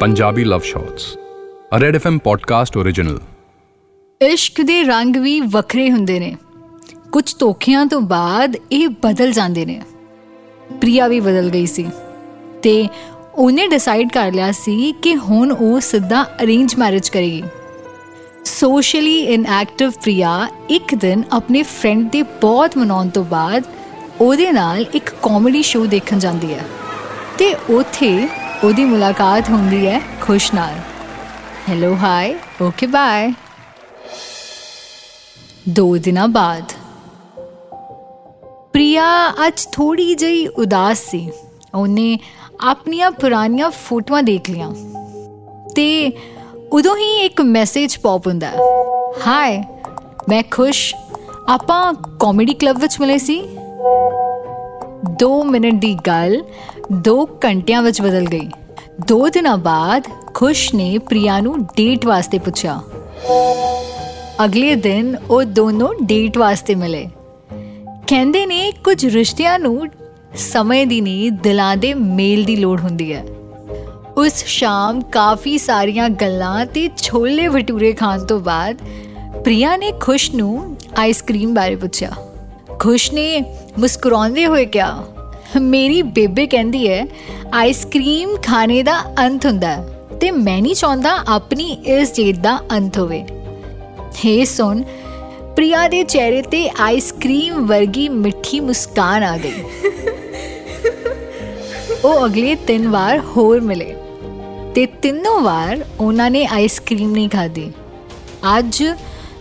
Punjabi love shots a Red FM podcast original ਇਸ਼ਕ ਦੇ ਰੰਗ ਵੀ ਵੱਖਰੇ ਹੁੰਦੇ ਨੇ। ਕੁਝ ਧੋਖਿਆਂ ਤੋਂ ਬਾਅਦ ਇਹ ਬਦਲ ਜਾਂਦੇ ਨੇ। ਪ੍ਰਿਆ ਵੀ ਬਦਲ ਗਈ ਸੀ ਤੇ ਉਹਨੇ ਡਿਸਾਈਡ ਕਰ ਲਿਆ ਸੀ ਕਿ ਹੁਣ ਉਹ ਸਿੱਧਾ ਅਰੇਂਜ ਮੈਰਿਜ ਕਰੇਗੀ। ਸੋਸ਼ਲੀ ਇਨਐਕਟਿਵ ਪ੍ਰਿਆ ਇੱਕ ਦਿਨ ਆਪਣੇ ਫਰੈਂਡ ਦੇ ਬਹੁਤ ਮਨਾਉਣ ਤੋਂ ਬਾਅਦ ਉਹਦੇ ਨਾਲ ਇੱਕ ਕਾਮੇਡੀ ਸ਼ੋਅ ਦੇਖਣ ਜਾਂਦੀ ਹੈ। ਤੇ ਉੱਥੇ ਉਹਦੀ ਮੁਲਾਕਾਤ ਹੁੰਦੀ ਹੈ ਖੁਸ਼ ਨਾਲ। ਹੈਲੋ ਹਾਈ ਓਕੇ ਬਾਏ ਦੋ ਦਿਨਾਂ ਬਾਅਦ। ਪ੍ਰਿਆ ਅੱਜ ਥੋੜੀ ਜਿਹੀ ਉਦਾਸ ਸੀ। ਉਹਨੇ ਆਪਣੀਆਂ ਪੁਰਾਣੀਆਂ ਫੋਟੋਆਂ ਦੇਖ ਲੀਆਂ। ਤੇ ਉਦੋਂ ਹੀ ਇੱਕ ਮੈਸੇਜ ਪੌਪ ਹੁੰਦਾ ਹੈ। ਹਾਈ ਮੈਂ ਖੁਸ਼। ਆਪਾਂ ਕਾਮੇਡੀ ਕਲੱਬ ਵਿੱਚ ਮਿਲੇ ਸੀ। 2 ਮਿੰਟ ਦੀ ਗੱਲ। 2 ਘੰਟਿਆਂ ਵਿੱਚ ਬਦਲ ਗਈ। 2 ਦਿਨਾਂ ਬਾਅਦ ਖੁਸ਼ ਨੇ ਪ੍ਰਿਆ ਨੂੰ ਡੇਟ ਵਾਸਤੇ ਪੁੱਛਿਆ। ਅਗਲੇ ਦਿਨ ਉਹ ਦੋਨੋਂ ਡੇਟ ਵਾਸਤੇ ਮਿਲੇ। ਕਹਿੰਦੇ ਨੇ ਕੁਝ ਰਿਸ਼ਤਿਆਂ ਨੂੰ ਸਮੇਂ ਦੀ ਨਹੀਂ ਦਿਲਾਂ ਦੇ ਮੇਲ ਦੀ ਲੋੜ ਹੁੰਦੀ ਹੈ। ਉਸ ਸ਼ਾਮ ਕਾਫੀ ਸਾਰੀਆਂ ਗੱਲਾਂ ਤੇ ਛੋਲੇ ਭਟੂਰੇ ਖਾਣ ਤੋਂ ਬਾਅਦ ਪ੍ਰਿਆ ਨੇ ਖੁਸ਼ ਨੂੰ ਆਈਸਕ੍ਰੀਮ ਬਾਰੇ ਪੁੱਛਿਆ। ਖੁਸ਼ ਨੇ ਮੁਸਕਰਾਉਂਦੇ ਹੋਏ ਕਿਹਾ ਮੇਰੀ ਬੇਬੇ ਕਹਿੰਦੀ ਹੈ ਆਈਸਕ੍ਰੀਮ ਖਾਣੇ ਦਾ ਅੰਤ ਹੁੰਦਾ ਤੇ ਮੈਂ ਨਹੀਂ ਚਾਹੁੰਦਾ ਆਪਣੀ ਇਸ ਜੇਦ ਦਾ ਅੰਤ ਹੋਵੇ। ਹੇ ਸੁਣ ਪ੍ਰਿਆ ਦੇ ਚਿਹਰੇ ਤੇ ਆਈਸਕ੍ਰੀਮ ਵਰਗੀ ਮਿੱਠੀ ਮੁਸਕਾਨ ਆ ਗਈ। ਉਹ ਅਗਲੇ ਤਿੰਨ ਵਾਰ ਹੋਰ ਮਿਲੇ ਤੇ ਤਿੰਨੋਂ ਵਾਰ ਉਹਨਾਂ ਨੇ ਆਈਸਕ੍ਰੀਮ ਨਹੀਂ ਖਾਧੀ। ਅੱਜ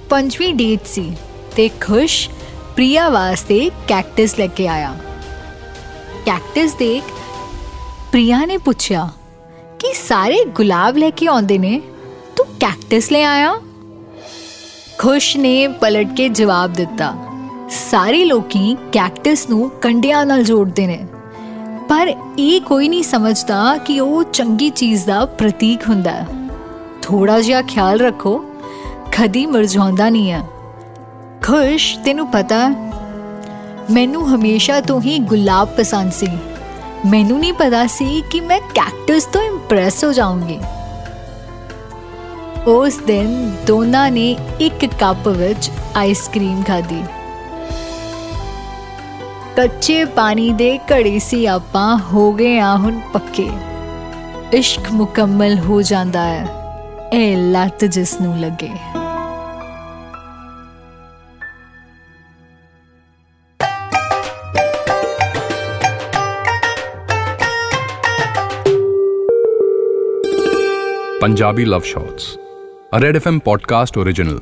ਪੰਜਵੀਂ ਡੇਟ ਸੀ ਤੇ ਖੁਸ਼ ਪ੍ਰਿਆ ਵਾਸਤੇ ਕੈਕਟਸ ਲੈ ਕੇ ਆਇਆ। ਕੈਕਟਸ ਦੇਖ। ਪ੍ਰਿਆ ਨੇ ਪੁੱਛਿਆ, ਕਿ ਸਾਰੇ ਗੁਲਾਬ ਲੈ ਕੇ ਆਉਂਦੇ ਨੇ? ਤੂੰ ਕੈਕਟਸ ਲੈ ਆਇਆ? ਖੁਸ਼ ਨੇ ਪਲਟ ਕੇ ਜਵਾਬ ਦਿੱਤਾ, ਸਾਰੇ ਲੋਕੀ ਕੈਕਟਸ ਨੂੰ ਕੰਡਿਆਂ ਨਾਲ ਜੋੜਦੇ ਨੇ। ਪਰ ਇਹ ਕੋਈ ਨਹੀਂ ਸਮਝਦਾ ਕਿ ਉਹ ਚੰਗੀ ਚੀਜ਼ ਦਾ ਪ੍ਰਤੀਕ ਹੁੰਦਾ ਹੈ। ਥੋੜਾ ਜਿਹਾ ਖਿਆਲ ਰੱਖੋ ਕਦੀ ਮਰਝਾਉਂਦਾ ਨਹੀਂ ਹੈ। ਖੁਸ਼, ਤੈਨੂੰ ਪਤਾ ਮੈਨੂੰ ਹਮੇਸ਼ਾ ਤੋਂ ਹੀ ਗੁਲਾਬ ਪਸੰਦ ਸੀ। ਮੈਨੂੰ ਨਹੀਂ ਪਤਾ ਸੀ ਕਿ ਮੈਂ ਕੈਕਟਸ ਤੋਂ ਇੰਪ੍ਰੈਸ ਹੋ ਜਾਊਂਗੀ। ਉਸ ਦਿਨ ਦੋਨਾਂ ਨੇ ਇੱਕ ਕੱਪ ਵਿੱਚ ਆਈਸਕ੍ਰੀਮ ਖਾਧੀ। ਕੱਚੇ ਪਾਣੀ ਦੇ ਘੜੇ ਸੀ ਆਪਾਂ, ਹੋ ਗਏ ਆ ਹੁਣ ਪੱਕੇ। ਇਸ਼ਕ ਮੁਕੰਮਲ ਹੋ ਜਾਂਦਾ ਹੈ। ਇਹ ਲੱਤ ਜਿਸ ਨੂੰ ਲੱਗੇ। Punjabi love shots a Red FM podcast original